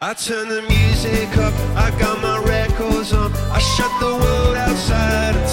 I turn the music up, I got my records on, I shut the world outside.